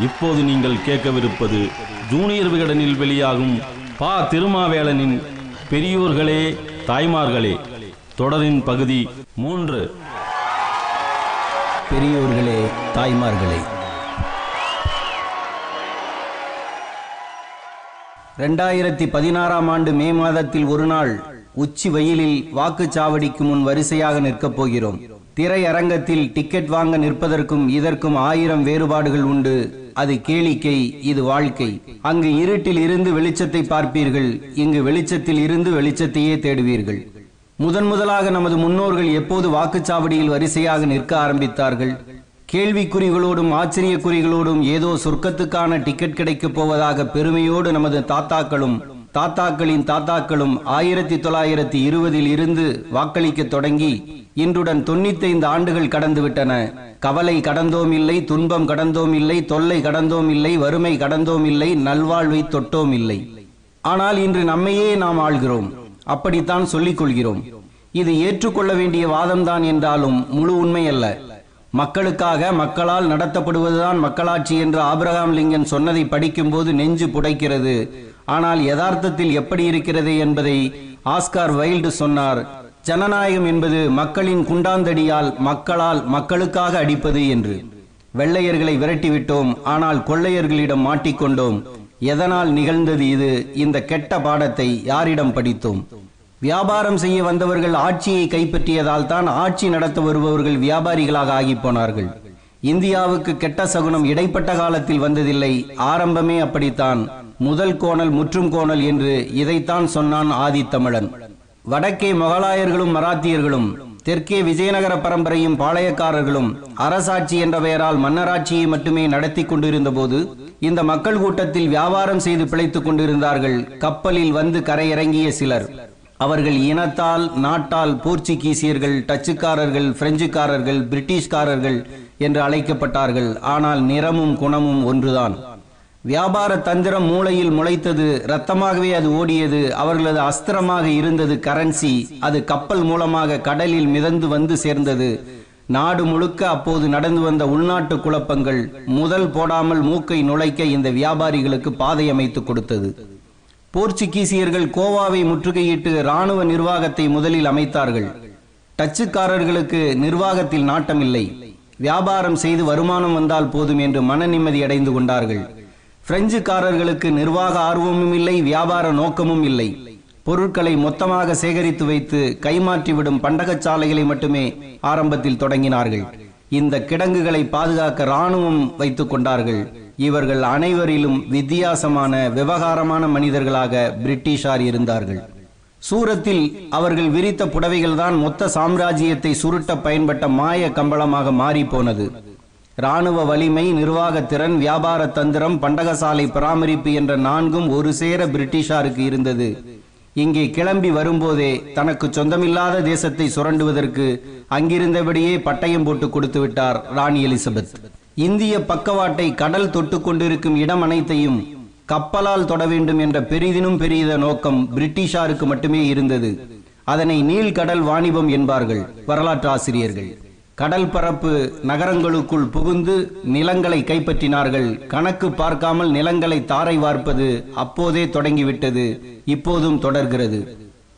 இப்போது நீங்கள் கேட்கவிருப்பது ஜூனியர் விகடனில் வெளியாகும் பா. திருமாவேளனின் பெரியோர்களே தாய்மார்களே தொடரின் பகுதி மூன்று. பெரியோர்களே தாய்மார்களே. ரெண்டாயிரத்தி பதினாறாம் ஆண்டு மே மாதத்தில் ஒரு நாள் உச்சி வெயிலில் வாக்குச்சாவடிக்கு முன் வரிசையாக நிற்கப் போகிறோம். திரையரங்கத்தில் டிக்கெட் வாங்க நிற்பதற்கும் இதற்கும் ஆயிரம் வேறுபாடுகள் உண்டு. அது கேளிக்கை இது வாழ்க்கை. அங்கு இருட்டில் இருந்து வெளிச்சத்தை பார்ப்பீர்கள். இங்கு வெளிச்சத்தில் இருந்து வெளிச்சத்தையே தேடுவீர்கள். முதன் முதலாக நமது முன்னோர்கள் எப்போது வாக்குச்சாவடியில் வரிசையாக நிற்க ஆரம்பித்தார்கள்? கேள்விக்குறிகளோடும் ஆச்சரியக்குறிகளோடும் ஏதோ சொர்க்கத்துக்கான டிக்கெட் கிடைக்கப் போவதாக பெருமையோடு நமது தாத்தாக்களும் தாத்தாக்களின் தாத்தாக்களும் ஆயிரத்தி தொள்ளாயிரத்தி இருபதில் இருந்து வாக்களிக்க தொடங்கி இன்றுடன் தொண்ணூத்தைந்து ஆண்டுகள் கடந்துவிட்டன. கவலை கடந்தோம் இல்லை துன்பம் கடந்தோம் இல்லை தொல்லை கடந்தோம் இல்லை வறுமை கடந்தோம் இல்லை நல்வாழ்வை தொட்டோம் இல்லை ஆனால் இன்று நம்மையே நாம் ஆள்கிறோம். அப்படித்தான் சொல்லிக் கொள்கிறோம். இது ஏற்றுக்கொள்ள வேண்டிய வாதம்தான் என்றாலும் முழு உண்மை அல்ல மக்களுக்காக மக்களால் நடத்தப்படுவதுதான் மக்களாட்சி என்று ஆபிரகாம் லிங்கன் சொன்னதை படிக்கும்போது நெஞ்சு புடைக்கிறது. ஆனால் யதார்த்தத்தில் எப்படி இருக்கிறது என்பதை ஆஸ்கார் வைல்டு சொன்னார். ஜனநாயகம் என்பது மக்களின் குண்டாந்தடியால் மக்களால் மக்களுக்காக அடிப்பது என்று. வெள்ளையர்களை விரட்டிவிட்டோம் ஆனால் கொள்ளையர்களிடம் மாட்டிக்கொண்டோம். எதனால் நிகழ்ந்தது இது? இந்த கெட்ட பாடத்தை யாரிடம் படித்தோம்? வியாபாரம் செய்ய வந்தவர்கள் ஆட்சியை கைப்பற்றியதால் தான் ஆட்சி நடத்த வருபவர்கள் வியாபாரிகளாக ஆகி போனார்கள் இந்தியாவுக்கு கெட்ட சகுனம் இடைப்பட்ட காலத்தில் வந்ததில்லை. ஆரம்பமே அப்படித்தான். முதல் கோணல் முற்றும் கோணல் என்று இதைத்தான் சொன்னான் ஆதித்தமிழன். வடக்கே மொகலாயர்களும் மராத்தியர்களும் தெற்கே விஜயநகர பரம்பரையும் பாளையக்காரர்களும் அரசாட்சி என்ற பெயரால் மன்னராட்சியை மட்டுமே நடத்தி கொண்டிருந்த போது இந்த மக்கள் கூட்டத்தில் வியாபாரம் செய்து பிழைத்துக் கொண்டிருந்தார்கள். கப்பலில் வந்து கரையிறங்கிய சிலர். அவர்கள் இனத்தால் நாட்டால் போர்ச்சுகீசியர்கள் டச்சுக்காரர்கள் பிரெஞ்சுக்காரர்கள் பிரிட்டிஷ்காரர்கள் என்று அழைக்கப்பட்டார்கள். ஆனால் நிறமும் குணமும் ஒன்றுதான். வியாபார தந்திரம் மூளையில் முளைத்தது ரத்தமாகவே அது ஓடியது அவர்களது அஸ்திரமாக இருந்தது கரன்சி அது கப்பல் மூலமாக கடலில் மிதந்து வந்து சேர்ந்தது. நாடு முழுக்க அப்போது நடந்து வந்த உள்நாட்டு குழப்பங்கள் முதல் போடாமல் மூக்கை நுழைக்க இந்த வியாபாரிகளுக்கு பாதை அமைத்து கொடுத்தது. போர்ச்சுகீசியர்கள் கோவாவை முற்றுகையிட்டு ராணுவ நிர்வாகத்தை முதலில் அமைத்தார்கள். டச்சுக்காரர்களுக்கு நிர்வாகத்தில் நாட்டமில்லை. வியாபாரம் செய்து வருமானம் வந்தால் போதும் என்று மன நிம்மதி அடைந்து கொண்டார்கள். பிரெஞ்சுக்காரர்களுக்கு நிர்வாக ஆர்வமும் இல்லை வியாபார நோக்கமும் இல்லை. பொருட்களை மொத்தமாக சேகரித்து வைத்து கைமாற்றிவிடும் பண்டகச்சாலைகளை மட்டுமே ஆரம்பத்தில் தொடங்கினார்கள். இந்த கிடங்குகளை பாதுகாக்க இராணுவம் வைத்துக் கொண்டார்கள். இவர்கள் அனைவரிலும் வித்தியாசமான விவகாரமான மனிதர்களாக பிரிட்டிஷார் இருந்தார்கள். சூரத்தில் அவர்கள் விரித்த புடவைகள்தான் மொத்த சாம்ராஜ்யத்தை சுருட்ட பயன்பட்ட மாய கம்பளமாக மாறி போனது ராணுவ வலிமை நிர்வாகத்திறன் வியாபார தந்திரம் பண்டகசாலை பராமரிப்பு என்ற நான்கும் ஒரு சேர பிரிட்டிஷாருக்கு இருந்தது. இங்கே கிளம்பி வரும்போதே தனக்கு சொந்தமில்லாத தேசத்தை சுரண்டுவதற்கு அங்கிருந்தபடியே பட்டயம் போட்டு கொடுத்து விட்டார் ராணி எலிசபெத். இந்திய பக்கவாட்டை கடல் தொட்டு கொண்டிருக்கும் இடம் அனைத்தையும் கப்பலால் தொட வேண்டும் என்ற பெரிதினும் பெரிய நோக்கம் பிரிட்டிஷாருக்கு மட்டுமே இருந்தது. அதனை நீள்கடல் வாணிபம் என்பார்கள் வரலாற்று ஆசிரியர்கள் கடல் பரப்பு நகரங்களுக்குள் புகுந்து நிலங்களை கைப்பற்றினார்கள். கணக்கு பார்க்காமல் நிலங்களை தாரை வார்ப்பது அப்போதே தொடங்கிவிட்டது இப்போதும் தொடர்கிறது.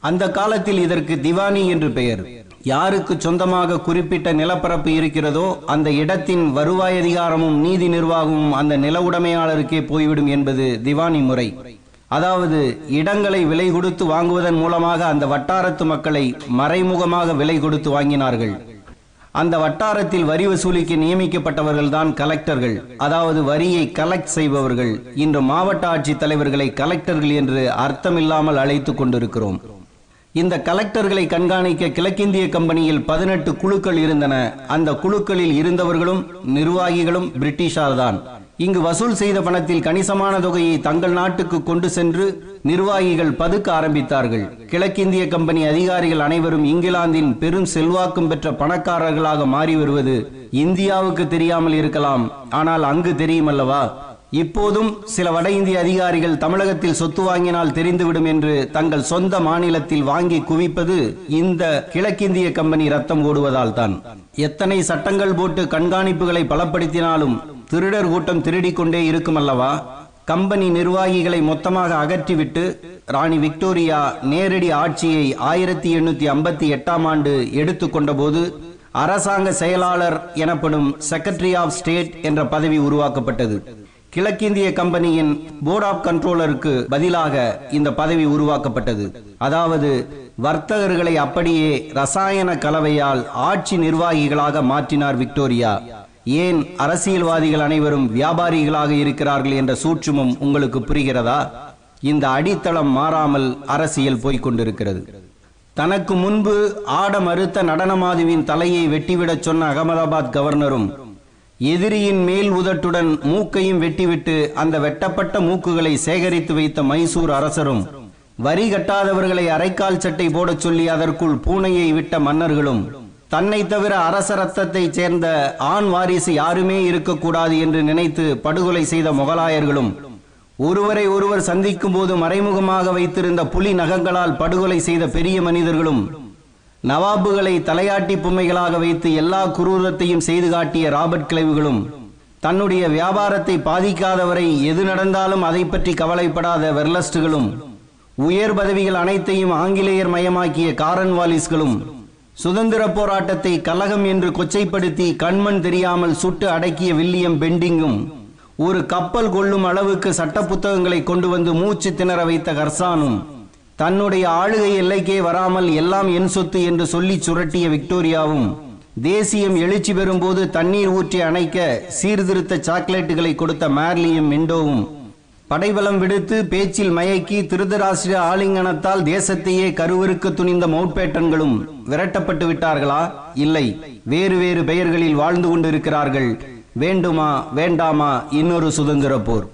அந்த காலத்தில் இதற்கு திவானி என்று பெயர். யாருக்கு சொந்தமாக குறிப்பிட்ட நிலப்பரப்பு இருக்கிறதோ அந்த இடத்தின் வருவாய் அதிகாரமும் நீதி நிர்வாகமும் அந்த நில உடைமையாளருக்கே போய்விடும் என்பது திவானி முறை. அதாவது இடங்களை விலை கொடுத்து வாங்குவதன் மூலமாக அந்த வட்டாரத்து மக்களை மறைமுகமாக விலை கொடுத்து வாங்கினார்கள். அந்த வட்டாரத்தில் வரி வசூலிக்க நியமிக்கப்பட்டவர்கள் தான் கலெக்டர்கள். அதாவது வரியை கலெக்ட் செய்பவர்கள். இன்று மாவட்ட ஆட்சித் தலைவர்களை கலெக்டர்கள் என்று அர்த்தமில்லாமல் அழைத்துக் கொண்டிருக்கிறோம். இந்த கலெக்டர்களை கண்காணிக்க கிழக்கிந்திய கம்பெனியில் பதினெட்டு குழுக்கள் இருந்தன. அந்த குழுக்களில் இருந்தவர்களும் நிர்வாகிகளும் பிரிட்டிஷார்தான் இங்கு வசூல் செய்த பணத்தில் கணிசமான தொகையை தங்கள் நாட்டுக்கு கொண்டு சென்று நிர்வாகிகள் பதுக்க ஆரம்பித்தார்கள். கிழக்கிந்திய கம்பெனி அதிகாரிகள் அனைவரும் இங்கிலாந்தின் பெரும் செல்வாக்கும் பெற்ற பணக்காரர்களாக மாறி வருவது இந்தியாவுக்கு தெரியாமல் இருக்கலாம். ஆனால் அங்கு தெரியுமல்லவா? இப்போதும் சில வட இந்திய அதிகாரிகள் தமிழகத்தில் சொத்து வாங்கினால் தெரிந்துவிடும் என்று தங்கள் சொந்த மாநிலத்தில் வாங்கி குவிப்பது இந்த கிழக்கிந்திய கம்பெனி ரத்தம் ஓடுவதால் தான். எத்தனை சட்டங்கள் போட்டு கண்காணிப்புகளை பலப்படுத்தினாலும் திருடர் கூட்டம் திருடிக்கொண்டே இருக்கும் அல்லவா கம்பெனி நிர்வாகிகளை மொத்தமாக அகற்றிவிட்டு ராணி விக்டோரியா நேரடி ஆட்சியை ஆயிரத்தி எண்ணூத்தி ஐம்பத்தி எட்டாம் ஆண்டு எடுத்துக்கொண்ட போது அரசாங்க செயலாளர் எனப்படும் செக்ரட்டரி ஆஃப் ஸ்டேட் என்ற பதவி உருவாக்கப்பட்டது. கிழக்கிந்திய கம்பெனியின் போர்ட் ஆஃப் கண்ட்ரோலருக்கு பதிலாக இந்த பதவி உருவாக்கப்பட்டது. அதாவது வர்த்தகர்களை அப்படியே ரசாயன கலவையால் ஆட்சி நிர்வாகிகளாக மாற்றினார் விக்டோரியா. ஏன் அரசியல்வாதிகள் அனைவரும் வியாபாரிகளாக இருக்கிறார்கள் என்ற சூட்சுமம் உங்களுக்கு புரிகிறதா? இந்த அடித்தளம் மாறாமல் அரசியல் போய்க் கொண்டிருக்கிறது. தனக்கு முன்பு ஆட மறுத்த நடனமாதுவின் தலையை வெட்டிவிடச் சொன்ன அகமதாபாத் கவர்னரும் எதிரியின் மேல் உதட்டுடன் மூக்கையும் வெட்டிவிட்டு அந்த வெட்டப்பட்ட மூக்குகளை சேகரித்து வைத்த மைசூர் அரசரும் வரி கட்டாதவர்களை அரைக்கால் சட்டை போடச் சொல்லி அதற்குள் பூனையை விட்ட மன்னர்களும் தன்னை தவிர அரச ரத்தத்தைச் சேர்ந்த ஆண் வாரிசு யாருமே இருக்கக்கூடாது என்று நினைத்து படுகொலை செய்த முகலாயர்களும் ஒருவரை ஒருவர் சந்திக்கும் போது மறைமுகமாக வைத்திருந்த புலி நகங்களால் படுகொலை செய்த பெரிய மனிதர்களும் நவாபுகளை தலையாட்டி பொம்மைகளாக வைத்து எல்லா குரூரத்தையும் செய்து காட்டிய ராபர்ட் கிளைவுகளும் தன்னுடைய வியாபாரத்தை பாதிக்காதவரை எது நடந்தாலும் அதை பற்றி கவலைப்படாத வெர்லஸ்டுகளும் உயர் பதவிகள் அனைத்தையும் ஆங்கிலேயர் மயமாக்கிய காரன்வாலிஸ்களும் சுதந்திர போராட்டத்தை கலகம் என்று கொச்சைப்படுத்தி கண்மண் தெரியாமல் சுட்டு அடக்கிய வில்லியம் பெண்டிங்கும் ஒரு கப்பல் கொள்ளும் அளவுக்கு சட்ட புத்தகங்களை கொண்டு வந்து மூச்சு திணற வைத்த கர்சானும் தன்னுடைய ஆளுகை எல்லைக்கே வராமல் எல்லாம் என் சொத்து என்று சொல்லி சுரட்டிய விக்டோரியாவும் தேசியம் எழுச்சி பெறும்போது தண்ணீர் ஊற்றி அணைக்க சீர்திருத்த சாக்லேட்டுகளை கொடுத்த மேர்லியும் மிண்டோவும் படைபலம் விடுத்து பேச்சில் மயக்கி திருதராஷ்டிர ஆலிங்கனத்தால் தேசத்தையே கருவறுக்க துணிந்த மவுட்பேட்டன்களும் விரட்டப்பட்டு விட்டார்களா? இல்லை. வேறு வேறு பெயர்களில் வாழ்ந்து கொண்டிருக்கிறார்கள். வேண்டுமா வேண்டாமா இன்னொரு சுதந்திர போர்.